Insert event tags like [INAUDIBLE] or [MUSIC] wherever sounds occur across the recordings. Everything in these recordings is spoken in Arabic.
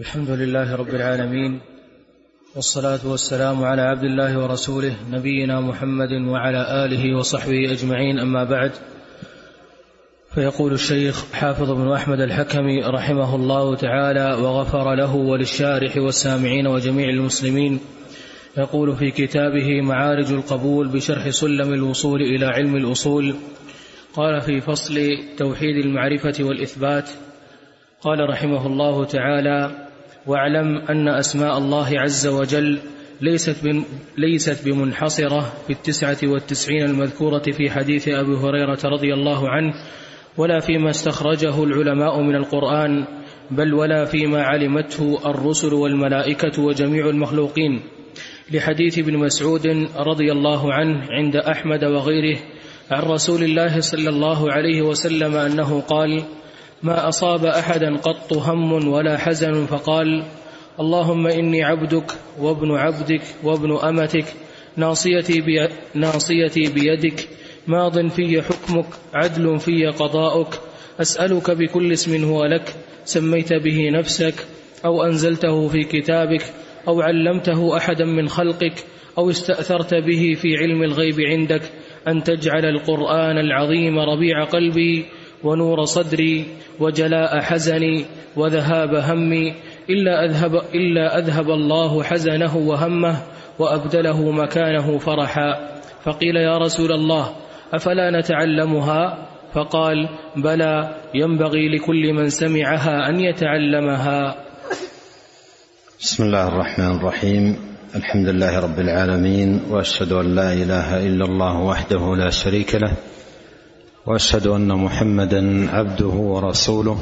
الحمد لله رب العالمين والصلاة والسلام على عبد الله ورسوله نبينا محمد وعلى آله وصحبه أجمعين أما بعد. فيقول الشيخ حافظ بن أحمد الحكمي رحمه الله تعالى وغفر له وللشارح والسامعين وجميع المسلمين يقول في كتابه معارج القبول بشرح سلم الوصول إلى علم الأصول. قال في فصل توحيد المعرفة والإثبات قال رحمه الله تعالى واعلم أن أسماء الله عز وجل ليست ليست بمنحصرة في التسعة والتسعين المذكورة في حديث أبي هريرة رضي الله عنه ولا فيما استخرجه العلماء من القرآن بل ولا فيما علمته الرسل والملائكة وجميع المخلوقين. لحديث ابن مسعود رضي الله عنه عند أحمد وغيره عن رسول الله صلى الله عليه وسلم أنه قال ما أصاب أحدا قط هم ولا حزن فقال اللهم إني عبدك وابن عبدك وابن أمتك ناصيتي, بي ناصيتي بيدك ماض في حكمك عدل في قضاؤك أسألك بكل اسم هو لك سميت به نفسك أو أنزلته في كتابك أو علمته أحدا من خلقك أو استأثرت به في علم الغيب عندك أن تجعل القرآن العظيم ربيع قلبي ونور صدري وجلاء حزني وذهاب همي إلا أذهب, إلا أذهب الله حزنه وهمه وأبدله مكانه فرحا. فقيل يا رسول الله أفلا نتعلمها؟ فقال بلى ينبغي لكل من سمعها أن يتعلمها. بسم الله الرحمن الرحيم. الحمد لله رب العالمين وأشهد أن لا إله إلا الله وحده لا شريك له وأشهد أن محمدا عبده ورسوله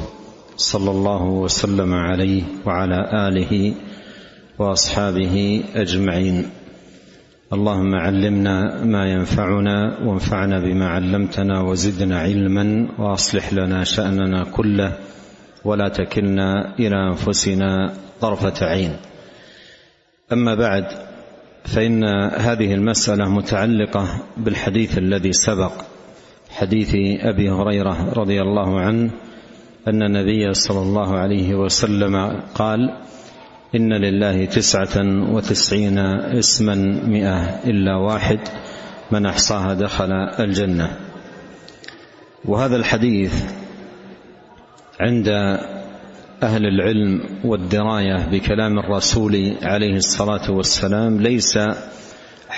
صلى الله وسلم عليه وعلى آله وأصحابه أجمعين. اللهم علمنا ما ينفعنا وانفعنا بما علمتنا وزدنا علما وأصلح لنا شأننا كله ولا تكلنا إلى أنفسنا طرفة عين. أما بعد فإن هذه المسألة متعلقة بالحديث الذي سبق حديث أبي هريرة رضي الله عنه أن النبي صلى الله عليه وسلم قال إن لله تسعة وتسعين اسما مئة إلا واحد من أحصاها دخل الجنة. وهذا الحديث عند أهل العلم والدراية بكلام الرسول عليه الصلاة والسلام ليس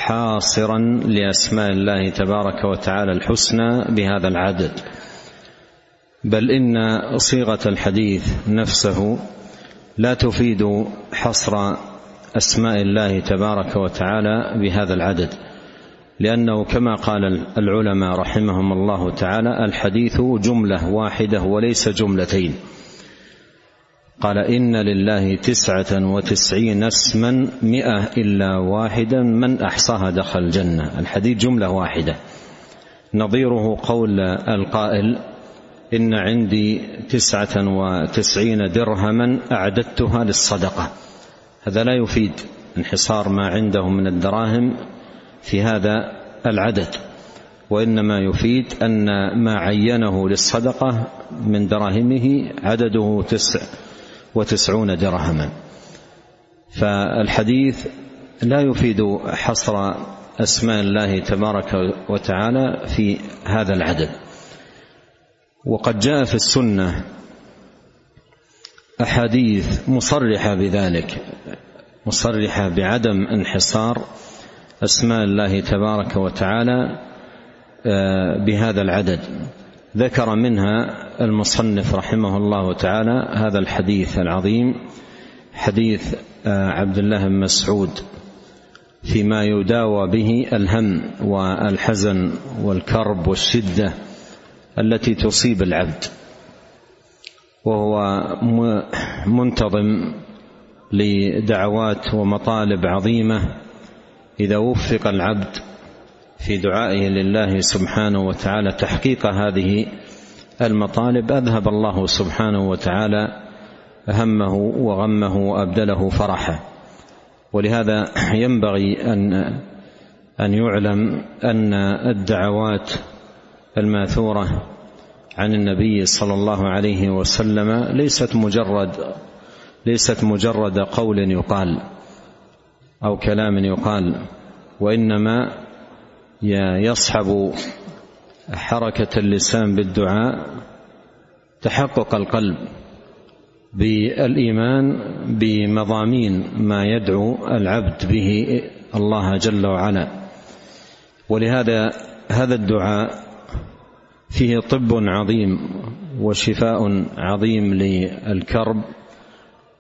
حاصرا لأسماء الله تبارك وتعالى الحسنى بهذا العدد. بل إن صيغة الحديث نفسه لا تفيد حصر أسماء الله تبارك وتعالى بهذا العدد. لأنه كما قال العلماء رحمهم الله تعالى الحديث جملة واحدة وليس جملتين. قال إن لله تسعة وتسعين اسما مئة إلا واحدا من أحصاها دخل الجنة. الحديث جملة واحدة. نظيره قول القائل إن عندي تسعة وتسعين درهما أعددتها للصدقة. هذا لا يفيد انحصار ما عنده من الدراهم في هذا العدد. وإنما يفيد أن ما عينه للصدقة من دراهمه عدده تسع وتسعون درهما. فالحديث لا يفيد حصر أسماء الله تبارك وتعالى في هذا العدد. وقد جاء في السنة أحاديث مصرحة بذلك مصرحة بعدم انحصار أسماء الله تبارك وتعالى بهذا العدد. ذكر منها المصنف رحمه الله تعالى هذا الحديث العظيم حديث عبد الله بن مسعود فيما يداوى به الهم والحزن والكرب والشدة التي تصيب العبد. وهو منتظم لدعوات ومطالب عظيمة. إذا وفق العبد في دعائه لله سبحانه وتعالى تحقيق هذه المطالب أذهب الله سبحانه وتعالى همه وغمه وأبدله فرحا ولهذا ينبغي ان أن يعلم أن الدعوات الماثورة عن النبي صلى الله عليه وسلم ليست مجرد ليست مجرد قول يقال أو كلام يقال وإنما يصحب حركة اللسان بالدعاء تحقق القلب بالإيمان بمضامين ما يدعو العبد به الله جل وعلا. ولهذا هذا الدعاء فيه طب عظيم وشفاء عظيم للكرب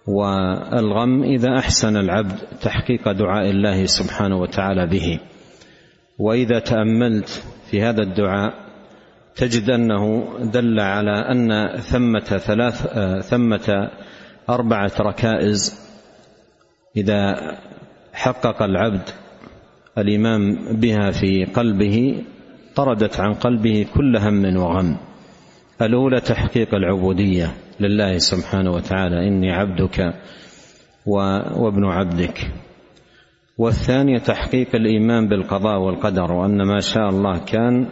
والغم إذا أحسن العبد تحقيق دعاء الله سبحانه وتعالى به. وإذا تأملت في هذا الدعاء تجد أنه دل على أن ثمة ثلاث ثمة أربعة ركائز إذا حقق العبد الإيمان بها في قلبه طردت عن قلبه كل هم وغم. الأولى تحقيق العبودية لله سبحانه وتعالى. إني عبدك وابن عبدك. والثانية تحقيق الإيمان بالقضاء والقدر وأن ما شاء الله كان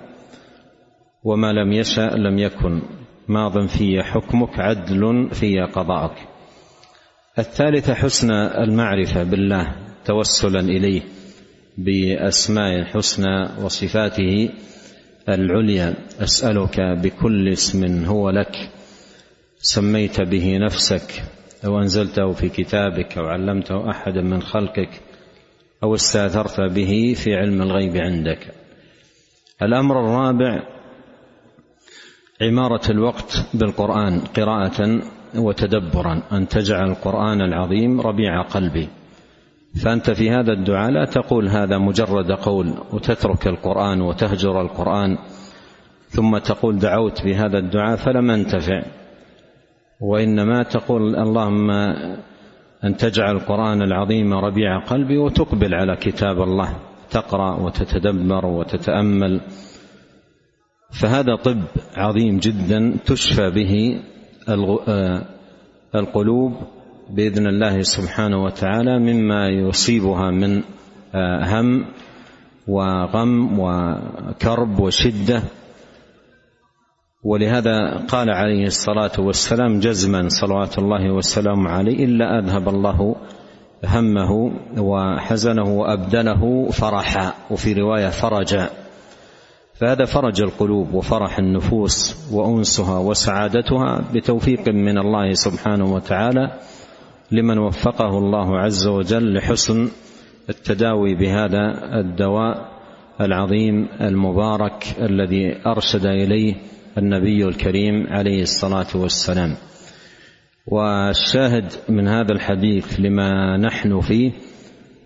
وما لم يشأ لم يكن. ماض في حكمك عدل في قضاءك. الثالثة حسن المعرفة بالله توسلا إليه بأسماء الحسنى وصفاته العليا. أسألك بكل اسم هو لك سميت به نفسك أو أنزلته في كتابك أو علمته أحدا من خلقك. أو استاثرت به في علم الغيب عندك. الأمر الرابع عمارة الوقت بالقرآن قراءة وتدبرا أن تجعل القرآن العظيم ربيع قلبي. فأنت في هذا الدعاء لا تقول هذا مجرد قول وتترك القرآن وتهجر القرآن ثم تقول دعوت بهذا الدعاء فلم أنتفع. وإنما تقول اللهم أن تجعل القرآن العظيم ربيع قلبي وتقبل على كتاب الله تقرأ وتتدبر وتتأمل. فهذا طب عظيم جدا تشفى به القلوب بإذن الله سبحانه وتعالى مما يصيبها من هم وغم وكرب وشدة. ولهذا قال عليه الصلاة والسلام جزما صلوات الله والسلام عليه إلا أذهب الله همه وحزنه وابدله فرحا وفي رواية فرجا فهذا فرج القلوب وفرح النفوس وأنسها وسعادتها بتوفيق من الله سبحانه وتعالى لمن وفقه الله عز وجل لحسن التداوي بهذا الدواء العظيم المبارك الذي أرشد إليه النبي الكريم عليه الصلاة والسلام. والشاهد من هذا الحديث لما نحن فيه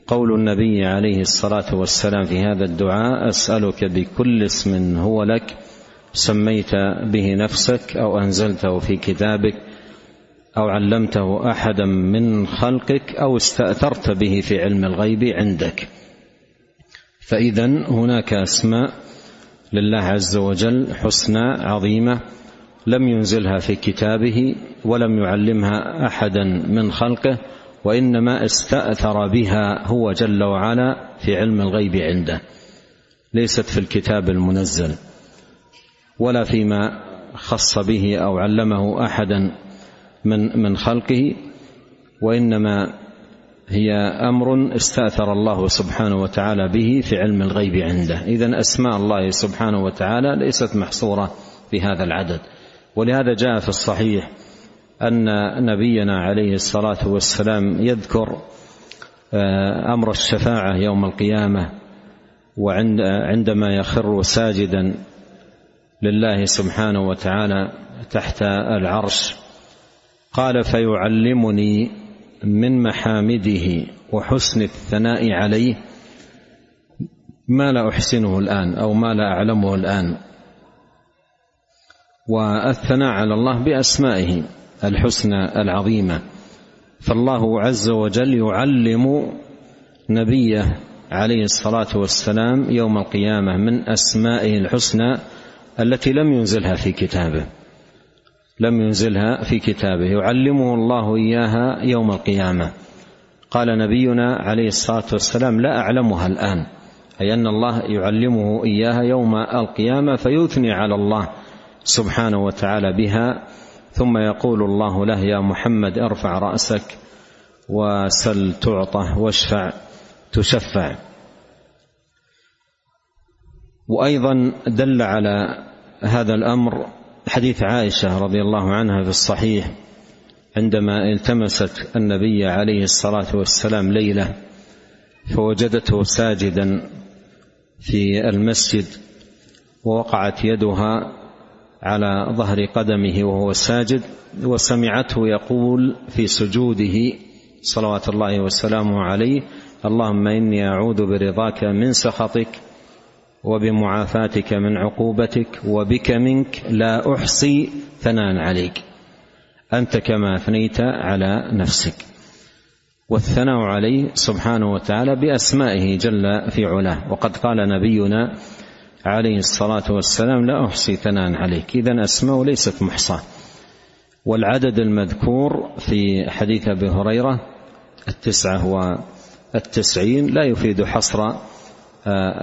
قول النبي عليه الصلاة والسلام في هذا الدعاء أسألك بكل اسم هو لك سميت به نفسك أو أنزلته في كتابك أو علمته أحدا من خلقك أو استأثرت به في علم الغيب عندك. فاذا هناك أسماء لله عز وجل حسنى عظيمة لم ينزلها في كتابه ولم يعلمها أحدا من خلقه وإنما استأثر بها هو جل وعلا في علم الغيب عنده. ليست في الكتاب المنزل ولا فيما خص به أو علمه أحدا من من خلقه وإنما هي أمر استأثر الله سبحانه وتعالى به في علم الغيب عنده. اذا أسماء الله سبحانه وتعالى ليست محصورة في هذا العدد. ولهذا جاء في الصحيح أن نبينا عليه الصلاة والسلام يذكر آه، أمر الشفاعة يوم القيامة وعند عندما يخر ساجدا لله سبحانه وتعالى تحت العرش قال فيعلمني من محامده وحسن الثناء عليه ما لا أحسنه الآن أو ما لا أعلمه الآن. والثناء على الله بأسمائه الحسنى العظيمه فالله عز وجل يعلم نبيه عليه الصلاة والسلام يوم القيامة من أسمائه الحسنى التي لم ينزلها في كتابه. لم ينزلها في كتابه. يعلمه الله إياها يوم القيامة. قال نبينا عليه الصلاة والسلام لا أعلمها الآن. أي أن الله يعلمه إياها يوم القيامة فيثني على الله سبحانه وتعالى بها. ثم يقول الله له يا محمد ارفع رأسك وسل تعطى واشفع تشفع. وأيضا دل على هذا الأمر حديث عائشة رضي الله عنها في الصحيح عندما التمست النبي عليه الصلاة والسلام ليلة فوجدته ساجدا في المسجد ووقعت يدها على ظهر قدمه وهو ساجد وسمعته يقول في سجوده صلوات الله وسلامه عليه اللهم إني أعوذ برضاك من سخطك وبمعافاتك من عقوبتك وبك منك لا أحصي ثناء عليك. أنت كما أثنيت على نفسك. والثناء عليه سبحانه وتعالى بأسمائه جل في علاه. وقد قال نبينا عليه الصلاة والسلام لا أحصي ثناء عليك. اذا أسماء ليست محصاة. والعدد المذكور في حديث أبي هريرة التسعة والتسعين لا يفيد حصر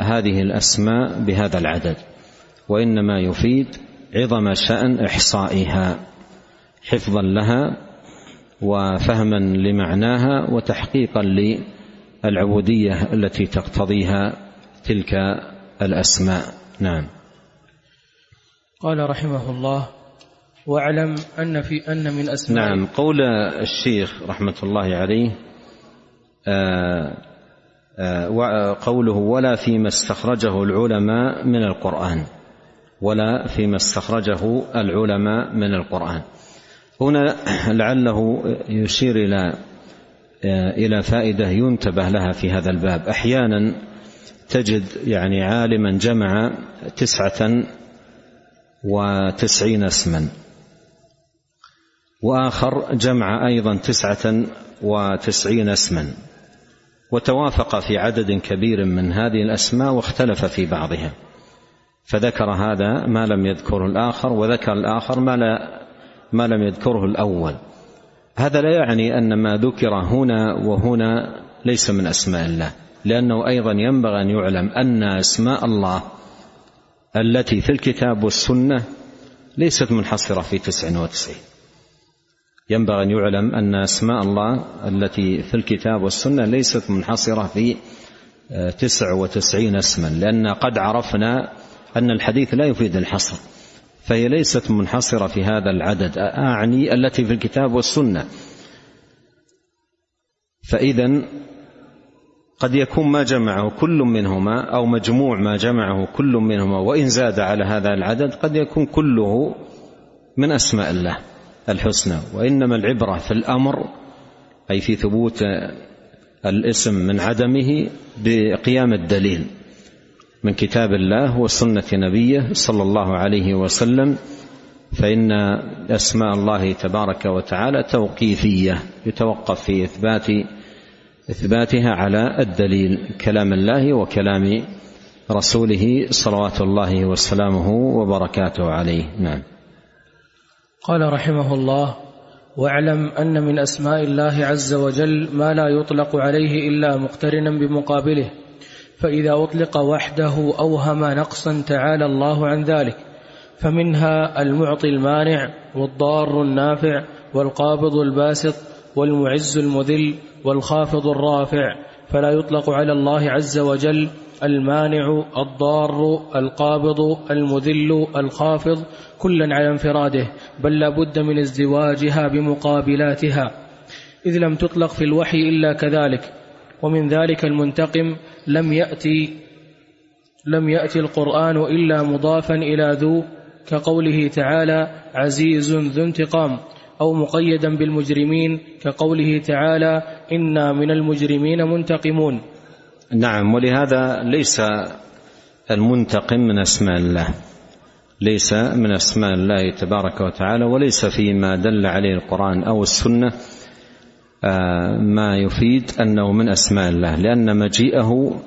هذه الأسماء بهذا العدد. وإنما يفيد عظم شأن إحصائها حفظا لها وفهما لمعناها وتحقيقا للعبودية التي تقتضيها تلك الأسماء. نعم. قال رحمه الله واعلم أن في أن من أسماء نعم. قول الشيخ رحمة الله عليه آه، آه، قوله ولا فيما استخرجه العلماء من القرآن. ولا فيما استخرجه العلماء من القرآن. هنا [CLEARS THROAT] لعله يشير إلى آه، إلى فائدة ينتبه لها في هذا الباب. أحيانا تجد يعني عالما جمع تسعة وتسعين اسما. وآخر جمع أيضا تسعة وتسعين اسما. وتوافق في عدد كبير من هذه الأسماء واختلف في بعضها. فذكر هذا ما لم يذكره الآخر وذكر الآخر ما لا ما لم يذكره الأول. هذا لا يعني أن ما ذكر هنا وهنا ليس من أسماء الله لأنه أيضا ينبغي أن يعلم أن أسماء الله التي في الكتاب والسنة ليست منحصرة في تسع وتسعين. ينبغي أن يعلم أن أسماء الله التي في الكتاب والسنة ليست منحصرة في آه، تسع وتسعين اسما لأن قد عرفنا أن الحديث لا يفيد الحصر فهي ليست منحصرة في هذا العدد أعني التي في الكتاب والسنة. فإذا قد يكون ما جمعه كل منهما أو مجموع ما جمعه كل منهما وإن زاد على هذا العدد قد يكون كله من أسماء الله. الحسنى وإنما العبرة في الأمر أي في ثبوت الاسم من عدمه بقيام الدليل من كتاب الله وسنة نبيه صلى الله عليه وسلم فإن أسماء الله تبارك وتعالى توقيفية يتوقف في إثبات إثباتها على الدليل كلام الله وكلام رسوله صلوات الله وسلامه وبركاته عليه. نعم. قال رحمه الله واعلم أن من أسماء الله عز وجل ما لا يطلق عليه إلا مقترنا بمقابله فإذا أطلق وحده أوهم نقصا تعالى الله عن ذلك فمنها المعطي المانع والضار النافع والقابض الباسط والمعز المذل والخافض الرافع فلا يطلق على الله عز وجل المانع الضار القابض المذل الخافض كلا على انفراده بل لا بد من ازدواجها بمقابلاتها. إذ لم تطلق في الوحي إلا كذلك. ومن ذلك المنتقم لم يأتي لم يأتي القرآن إلا مضافا إلى ذو كقوله تعالى عزيز ذو انتقام أو مقيدا بالمجرمين كقوله تعالى إنا من المجرمين منتقمون نعم ولهذا ليس المنتقم من أسماء الله ليس من أسماء الله تبارك وتعالى وليس فيما دل عليه القرآن أو السنة آه، ما يفيد أنه من أسماء الله لأن مجيئه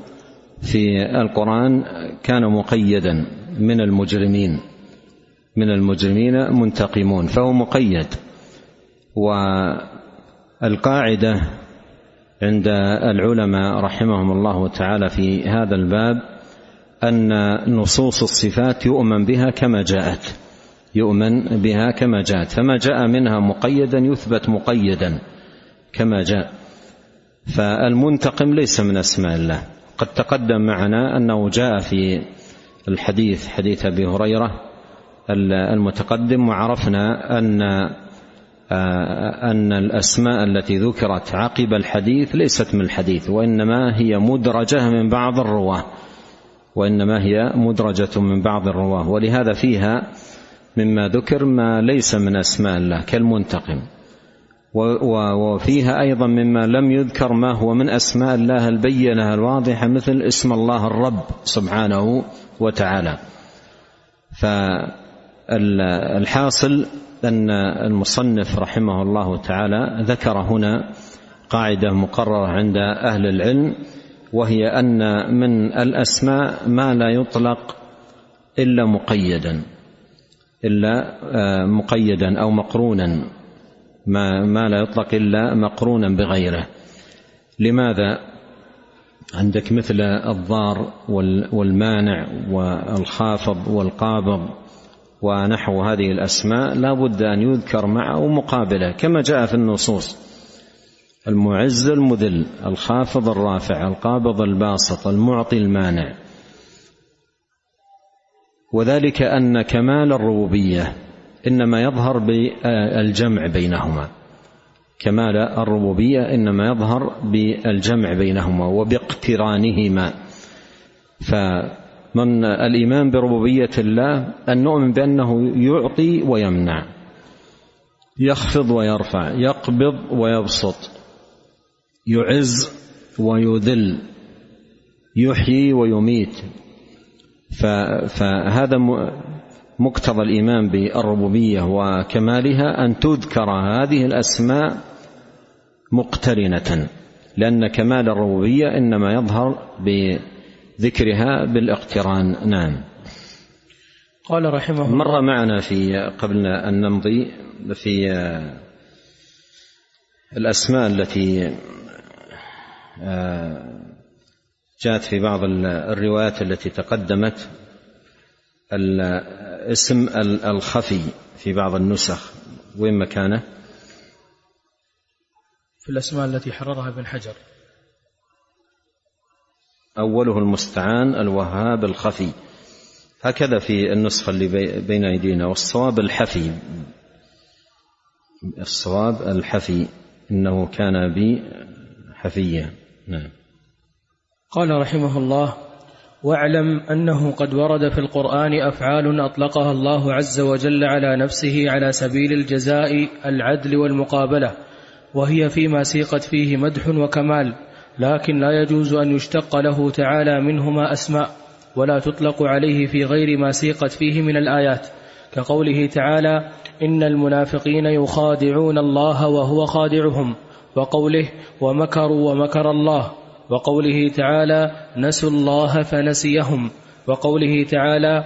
في القرآن كان مقيدا من المجرمين من المجرمين منتقمون فهو مقيد والقاعدة عند العلماء رحمهم الله تعالى في هذا الباب أن نصوص الصفات يؤمن بها كما جاءت يؤمن بها كما جاءت فما جاء منها مقيدا يثبت مقيدا كما جاء. فالمنتقم ليس من أسماء الله. قد تقدم معنا أنه جاء في الحديث حديث أبي هريرة المتقدم وعرفنا أن أن الأسماء التي ذكرت عقب الحديث ليست من الحديث وإنما هي مدرجة من بعض الرواة وإنما هي مدرجة من بعض الرواة ولهذا فيها مما ذكر ما ليس من أسماء الله كالمنتقم وفيها أيضا مما لم يذكر ما هو من أسماء الله البينة الواضحة مثل اسم الله الرب سبحانه وتعالى. فالحاصل أن المصنف رحمه الله تعالى ذكر هنا قاعدة مقررة عند أهل العلم وهي أن من الأسماء ما لا يطلق إلا مقيدا إلا آه، مقيدا أو مقرونا ما ما لا يطلق إلا مقرونا بغيره. لماذا؟ عندك مثل الضار والمانع والخافض والقابض ونحو هذه الأسماء لا بد أن يذكر معه مقابلة كما جاء في النصوص. المعز المذل الخافض الرافع القابض الباسط المعطي المانع. وذلك أن كمال الربوبية إنما يظهر بالجمع بينهما. كمال الربوبية إنما يظهر بالجمع بينهما وباقترانهما. فمن الإيمان بربوبية الله أن نؤمن بأنه يعطي ويمنع. يخفض ويرفع يقبض ويبسط يعز ويذل يحيي ويميت. فهذا مقتضى الإيمان بالربوبية وكمالها أن تذكر هذه الأسماء مقترنة لأن كمال الربوبية إنما يظهر بذكرها بالاقتران. نعم. قال رحمه الله مر معنا في قبل أن نمضي في الأسماء التي آه، جاءت في بعض الروايات التي تقدمت الاسم الخفي في بعض النسخ. وين مكانه؟ في الأسماء التي حررها ابن حجر. أوله المستعان الوهاب الخفي. هكذا في النسخة اللي بين أيدينا والصواب الحفي. الصواب الحفي إنه كان بي حفيا. نعم. قال رحمه الله واعلم أنه قد ورد في القرآن أفعال أطلقها الله عز وجل على نفسه على سبيل الجزاء العدل والمقابلة وهي فيما سيقت فيه مدح وكمال. لكن لا يجوز أن يشتق له تعالى منهما أسماء ولا تطلق عليه في غير ما سيقت فيه من الآيات. كقوله تعالى إن المنافقين يخادعون الله وهو خادعهم وقوله ومكروا ومكر الله وقوله تعالى نسوا الله فنسيهم وقوله تعالى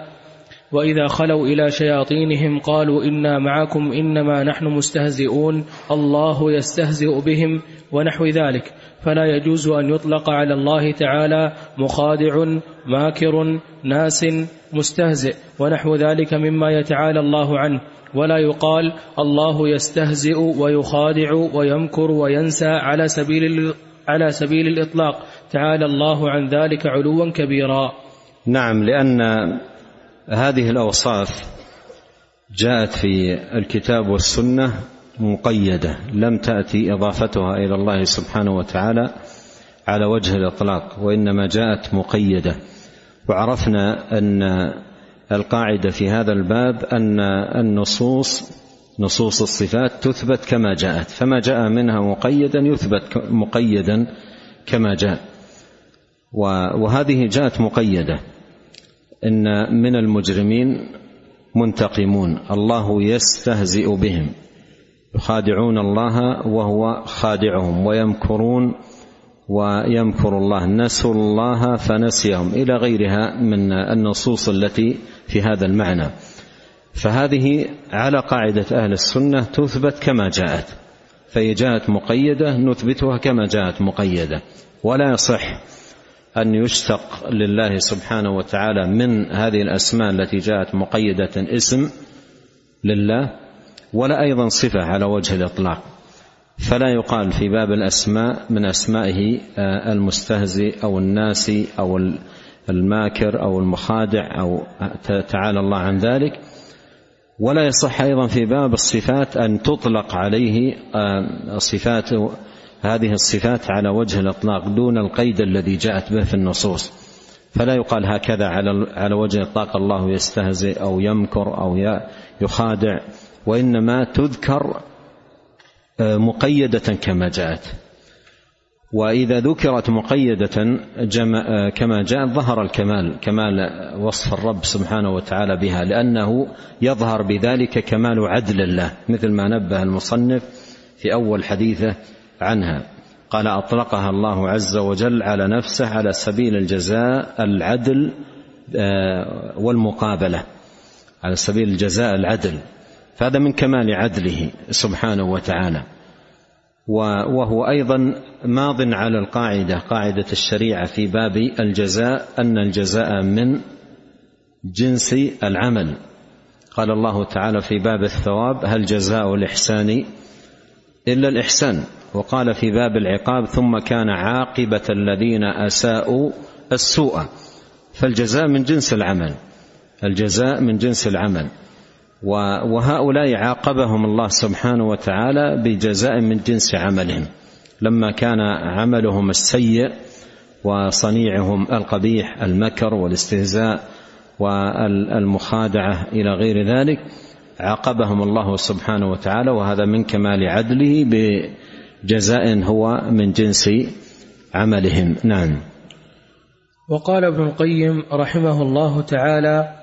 وإذا خلوا إلى شياطينهم قالوا إنا معكم إنما نحن مستهزئون الله يستهزئ بهم ونحو ذلك. فلا يجوز أن يطلق على الله تعالى مخادع ماكر ناس مستهزئ ونحو ذلك مما يتعالى الله عنه. ولا يقال الله يستهزئ ويخادع ويمكر وينسى على سبيل على سبيل الإطلاق. تعالى الله عن ذلك علوا كبيرا. نعم لأن هذه الأوصاف جاءت في الكتاب والسنة مقيدة لم تأتي إضافتها إلى الله سبحانه وتعالى على وجه الإطلاق وإنما جاءت مقيدة. وعرفنا أن القاعدة في هذا الباب أن النصوص نصوص الصفات تثبت كما جاءت فما جاء منها مقيدا يثبت مقيدا كما جاء. وهذه جاءت مقيدة. إن من المجرمين منتقمون. الله يستهزئ بهم. يخادعون الله وهو خادعهم ويمكرون ويمكر الله. نسوا الله فنسيهم. إلى غيرها من النصوص التي في هذا المعنى. فهذه على قاعدة أهل السنة تثبت كما جاءت. فهي جاءت مقيدة نثبتها كما جاءت مقيدة. ولا يصح أن يشتق لله سبحانه وتعالى من هذه الأسماء التي جاءت مقيدة اسم لله ولا أيضا صفة على وجه الإطلاق. فلا يقال في باب الأسماء من أسمائه آه، المستهزئ أو الناسي أو الماكر أو المخادع أو تعالى الله عن ذلك. ولا يصح أيضا في باب الصفات أن تطلق عليه آه، صفات هذه الصفات على وجه الإطلاق دون القيد الذي جاءت به في النصوص. فلا يقال هكذا على على وجه الاطلاق الله يستهزئ أو يمكر أو يخادع وإنما تذكر آه، مقيدة كما جاءت. وإذا ذكرت مقيدة آه، كما جاءت ظهر الكمال كمال وصف الرب سبحانه وتعالى بها لأنه يظهر بذلك كمال عدل الله مثل ما نبه المصنف في أول حديثه عنها. قال أطلقها الله عز وجل على نفسه على سبيل الجزاء العدل آه، والمقابلة. على سبيل الجزاء العدل. فهذا من كمال عدله سبحانه وتعالى. وهو أيضا ماض على القاعدة قاعدة الشريعة في باب الجزاء أن الجزاء من جنس العمل. قال الله تعالى في باب الثواب هل جزاء الإحسان إلا الإحسان. وقال في باب العقاب ثم كان عاقبة الذين أساءوا السوء. فالجزاء من جنس العمل. الجزاء من جنس العمل. وهؤلاء عاقبهم الله سبحانه وتعالى بجزاء من جنس عملهم. لما كان عملهم السيء وصنيعهم القبيح المكر والإستهزاء والمخادعة إلى غير ذلك عاقبهم الله سبحانه وتعالى وهذا من كمال عدله بجزاء هو من جنس عملهم. نعم. وقال ابن القيم رحمه الله تعالى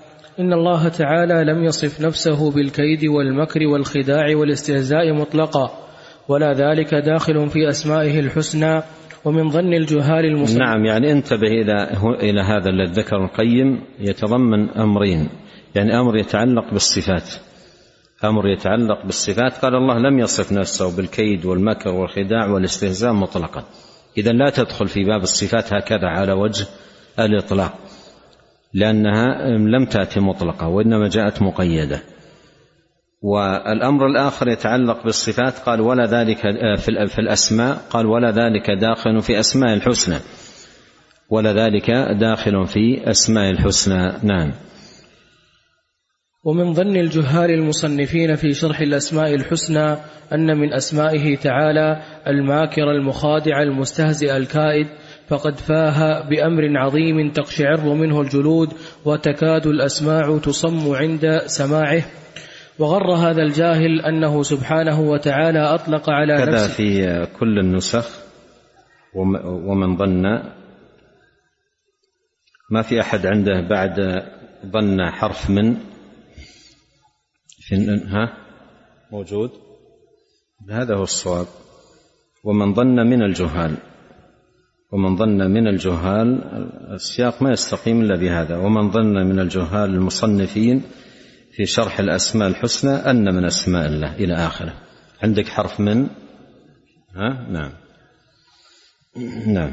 إن الله تعالى لم يصف نفسه بالكيد والمكر والخداع والاستهزاء مطلقا ولا ذلك داخل في أسمائه الحسنى ومن ظن الجهال المسلمين نعم يعني انتبه إلى إلى هذا الذي ذكر القيم يتضمن أمرين يعني أمر يتعلق بالصفات. أمر يتعلق بالصفات. قال الله لم يصف نفسه بالكيد والمكر والخداع والاستهزاء مطلقا. إذا لا تدخل في باب الصفات هكذا على وجه الإطلاق لأنها لم تأتي مطلقة وإنما جاءت مقيدة. والأمر الآخر يتعلق بالصفات. قال ولا ذلك في الأسماء. قال ولا ذلك داخل في أسماء الحسنى. ولا ذلك داخل في أسماء الحسنى. نعم. ومن ظن الجهال المصنفين في شرح الأسماء الحسنى أن من أسمائه تعالى الماكر المخادع المستهزئ الكائد فقد فاه بأمر عظيم تقشعر منه الجلود وتكاد الأسماع تصم عند سماعه. وغر هذا الجاهل أنه سبحانه وتعالى أطلق على كذا نفسه. في كل النسخ ومن ظن ما في أحد عنده بعد ظن حرف من في ها؟ موجود؟ هذا هو الصواب. ومن ظن من الجهال. ومن ظن من الجهال السياق ما يستقيم إلا بهذا. ومن ظن من الجهال المصنفين في شرح الأسماء الحسنى أن من أسماء الله إلى آخره. عندك حرف من؟ ها؟ نعم. نعم.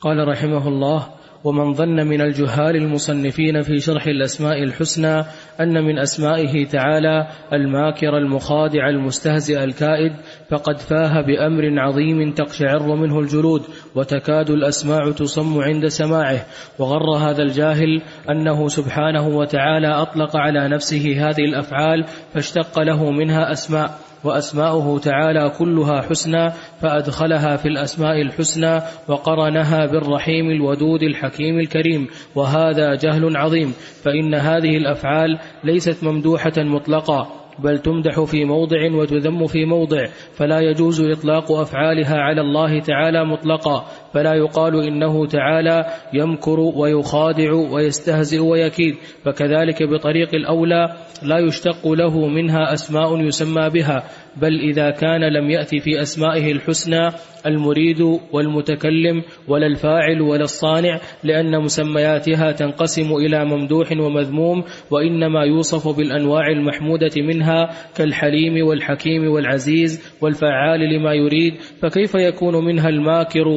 قال رحمه الله ومن ظن من الجهال المصنفين في شرح الأسماء الحسنى أن من أسمائه تعالى الماكر المخادع المستهزئ الكائد فقد فاه بأمر عظيم تقشعر منه الجلود وتكاد الأسماع تصم عند سماعه. وغر هذا الجاهل أنه سبحانه وتعالى أطلق على نفسه هذه الأفعال فاشتق له منها أسماء. وأسماؤه تعالى كلها حسنى فأدخلها في الأسماء الحسنى وقرنها بالرحيم الودود الحكيم الكريم وهذا جهل عظيم فإن هذه الأفعال ليست ممدوحة مطلقا بل تمدح في موضع وتذم في موضع فلا يجوز إطلاق أفعالها على الله تعالى مطلقا فلا يقال إنه تعالى يمكر ويخادع ويستهزئ ويكيد فكذلك بطريق الأولى لا يشتق له منها أسماء يسمى بها بل إذا كان لم يأتي في أسمائه الحسنى المريد والمتكلم ولا الفاعل ولا الصانع لأن مسمياتها تنقسم إلى ممدوح ومذموم وإنما يوصف بالأنواع المحمودة منها كالحليم والحكيم والعزيز والفعال لما يريد فكيف يكون منها الماكر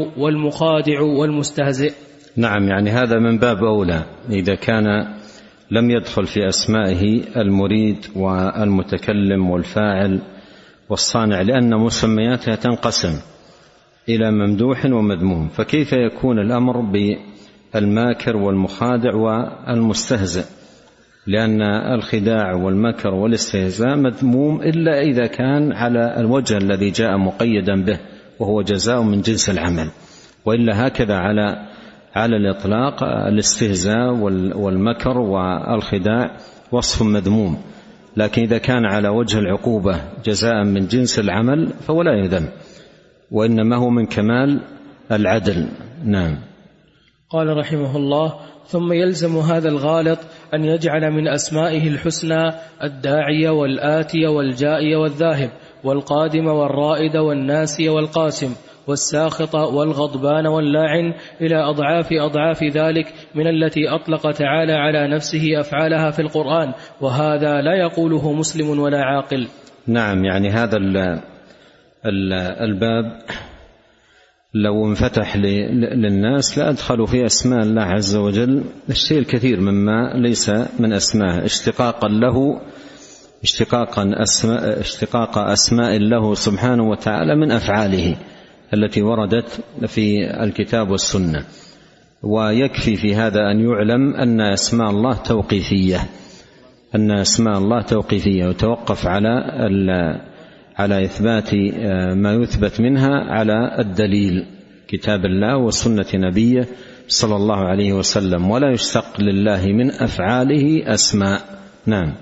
والمخادع والمستهزئ. نعم يعني هذا من باب أولى. إذا كان لم يدخل في أسمائه المريد والمتكلم والفاعل والصانع لأن مسمياتها تنقسم إلى ممدوح ومذموم. فكيف يكون الأمر بالماكر والمخادع والمستهزئ؟ لأن الخداع والمكر والاستهزاء مذموم إلا إذا كان على الوجه الذي جاء مقيدا به وهو جزاء من جنس العمل. وإلا هكذا على على الإطلاق الاستهزاء والمكر والخداع وصف مذموم. لكن إذا كان على وجه العقوبة جزاء من جنس العمل فهو لا يذم وإنما هو من كمال العدل. نعم. قال رحمه الله ثم يلزم هذا الغالط أن يجعل من أسمائه الحسنى الداعي والاتي والجائي والذاهب والقادم والرائد والناسي والقاسم والساخط والغضبان واللاعن إلى أضعاف أضعاف ذلك من التي أطلق تعالى على نفسه أفعالها في القرآن وهذا لا يقوله مسلم ولا عاقل. نعم يعني هذا الباب لو انفتح للناس لأدخلوا في أسماء الله عز وجل. الشيء الكثير مما ليس من أسماء اشتقاقا له اشتقاقا أسماء اشتقاق أسماء له سبحانه وتعالى من أفعاله. التي وردت في الكتاب والسنة. ويكفي في هذا أن يعلم أن أسماء الله توقيفية أن أسماء الله توقيفية وتوقف على على إثبات آه، ما يثبت منها على الدليل كتاب الله وسنة نبيه صلى الله عليه وسلم. ولا يشتق لله من أفعاله أسماء. نعم.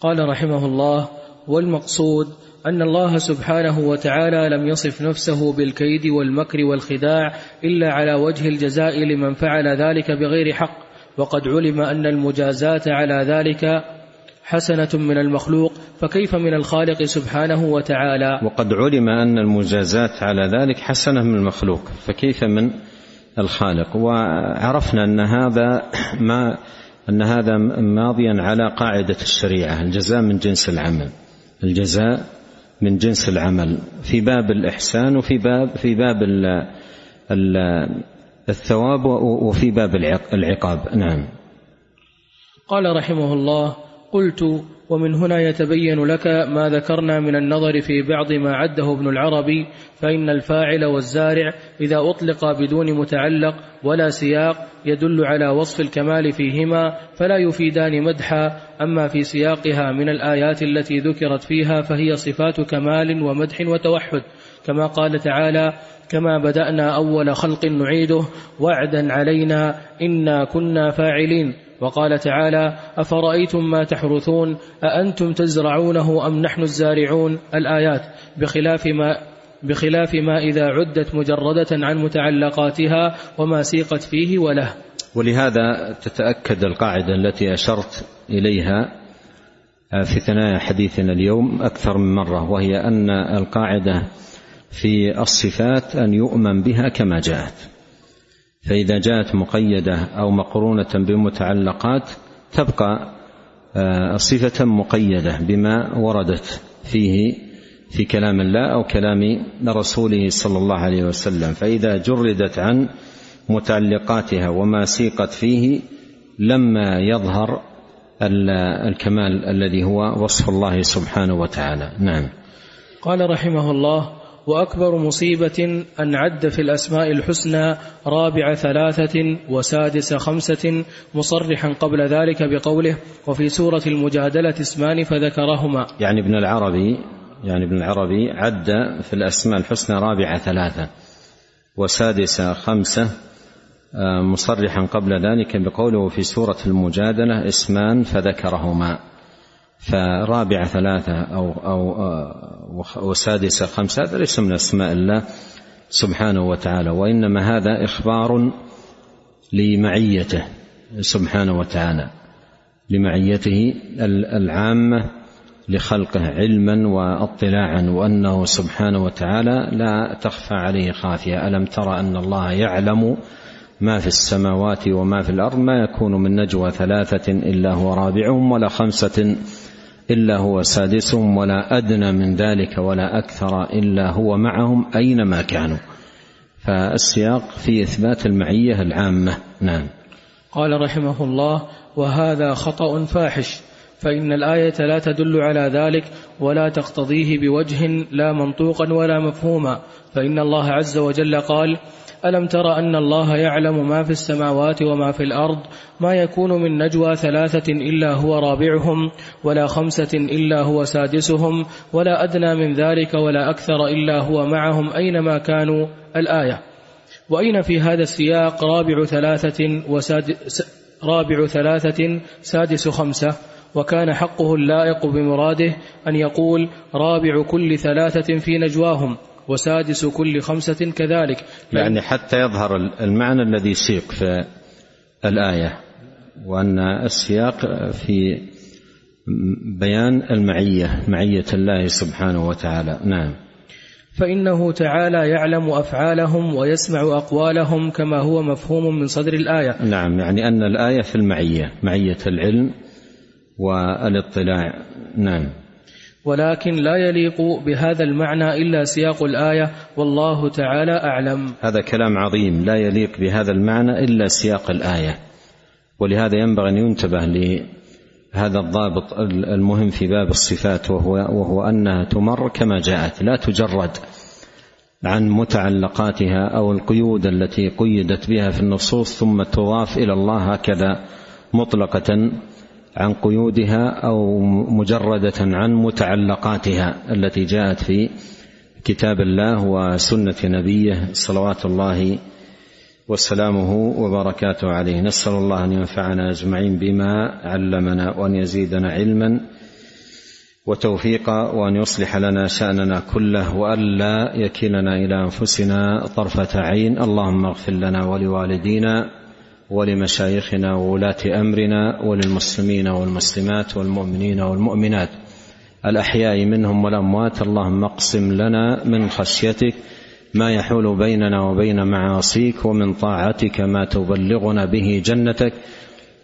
قال رحمه الله والمقصود أن الله سبحانه وتعالى لم يصف نفسه بالكيد والمكر والخداع إلا على وجه الجزاء لمن فعل ذلك بغير حق. وقد علم أن المجازات على ذلك حسنة من المخلوق فكيف من الخالق سبحانه وتعالى؟ وقد علم أن المجازات على ذلك حسنة من المخلوق فكيف من الخالق؟ وعرفنا أن هذا [COUGHS] ما أن هذا ماضيا على قاعدة الشريعة الجزاء من جنس العمل. الجزاء من جنس العمل في باب الإحسان وفي باب في باب الثواب وفي باب العقاب. نعم. قال رحمه الله قلت ومن هنا يتبين لك ما ذكرنا من النظر في بعض ما عده ابن العربي فإن الفاعل والزارع إذا أطلق بدون متعلق ولا سياق يدل على وصف الكمال فيهما فلا يفيدان مدحا أما في سياقها من الآيات التي ذكرت فيها فهي صفات كمال ومدح وتوحد. كما قال تعالى كما بدأنا أول خلق نعيده وعدا علينا إنا كنا فاعلين وقال تعالى أفرأيتم ما تحرثون أأنتم تزرعونه أم نحن الزارعون الآيات بخلاف ما بخلاف ما إذا عدت مجردة عن متعلقاتها وما سيقت فيه وله. ولهذا تتأكد القاعدة التي أشرت إليها في ثنايا حديثنا اليوم أكثر من مرة وهي أن القاعدة في الصفات أن يؤمن بها كما جاءت. فإذا جاءت مقيدة أو مقرونة بمتعلقات تبقى آه، صفة مقيدة بما وردت فيه في كلام الله أو كلام رسوله صلى الله عليه وسلم. فإذا جردت عن متعلقاتها وما سيقت فيه لما يظهر الكمال الذي هو وصف الله سبحانه وتعالى. نعم. قال رحمه الله وأكبر مصيبة أن عد في الأسماء الحسنى رابع ثلاثة وسادس خمسة مصرحا قبل ذلك بقوله وفي سورة المجادلة اسمان فذكرهما. يعني ابن العربي يعني ابن العربي عد في الأسماء الحسنى رابع ثلاثة وسادس خمسة آه، مصرحا قبل ذلك بقوله في سورة المجادلة اسمان فذكرهما. فرابع ثلاثة أو أو آه، وسادسة خمسة هذا ليس من أسماء الله سبحانه وتعالى وإنما هذا إخبار لمعيته سبحانه وتعالى لمعيته العامة لخلقه علما واطلاعا وأنه سبحانه وتعالى لا تخفى عليه خافية ألم ترى أن الله يعلم ما في السماوات وما في الأرض ما يكون من نجوى ثلاثة إلا هو رابعهم ولا خمسة إلا هو سادسهم ولا أدنى من ذلك ولا أكثر إلا هو معهم أينما كانوا. فالسياق في إثبات المعية العامة. نعم. قال رحمه الله وهذا خطأ فاحش فإن الآية لا تدل على ذلك ولا تقتضيه بوجه لا منطوقا ولا مفهوما فإن الله عز وجل قال ألم تر أن الله يعلم ما في السماوات وما في الأرض؟ ما يكون من نجوى ثلاثة إلا هو رابعهم ولا خمسة إلا هو سادسهم ولا أدنى من ذلك ولا أكثر إلا هو معهم أينما كانوا. الآية. وأين في هذا السياق رابع ثلاثة وساد رابع ثلاثة سادس خمسة؟ وكان حقه اللائق بمراده أن يقول رابع كل ثلاثة في نجواهم. وسادس كل خمسة كذلك. يعني حتى يظهر المعنى الذي سيق في الآية وأن السياق في بيان المعية معية الله سبحانه وتعالى. نعم. فإنه تعالى يعلم أفعالهم ويسمع أقوالهم كما هو مفهوم من صدر الآية. نعم يعني أن الآية في المعية معية العلم والإطلاع. نعم. ولكن لا يليق بهذا المعنى إلا سياق الآية والله تعالى أعلم. هذا كلام عظيم لا يليق بهذا المعنى إلا سياق الآية. ولهذا ينبغي أن ينتبه لهذا الضابط المهم في باب الصفات وهو, وهو أنها تمر كما جاءت لا تجرد عن متعلقاتها أو القيود التي قيدت بها في النصوص ثم تضاف إلى الله هكذا مطلقة عن قيودها أو مجردة عن متعلقاتها التي جاءت في كتاب الله وسنة نبيه صلوات الله وسلامه وبركاته عليه. نسأل الله أن ينفعنا أجمعين بما علمنا وأن يزيدنا علما وتوفيقا وأن يصلح لنا شأننا كله والا يكلنا إلى أنفسنا طرفة عين. اللهم اغفر لنا ولوالدينا ولمشايخنا وولاة أمرنا وللمسلمين والمسلمات والمؤمنين والمؤمنات. الأحياء منهم والأموات اللهم اقسم لنا من خشيتك ما يحول بيننا وبين معاصيك ومن طاعتك ما تبلغنا به جنتك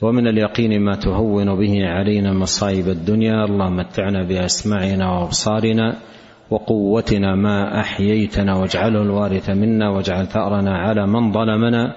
ومن اليقين ما تهون به علينا مصائب الدنيا. اللهم متعنا بأسماعنا وأبصارنا وقوتنا ما أحييتنا واجعله الوارث منا واجعل ثأرنا على من ظلمنا.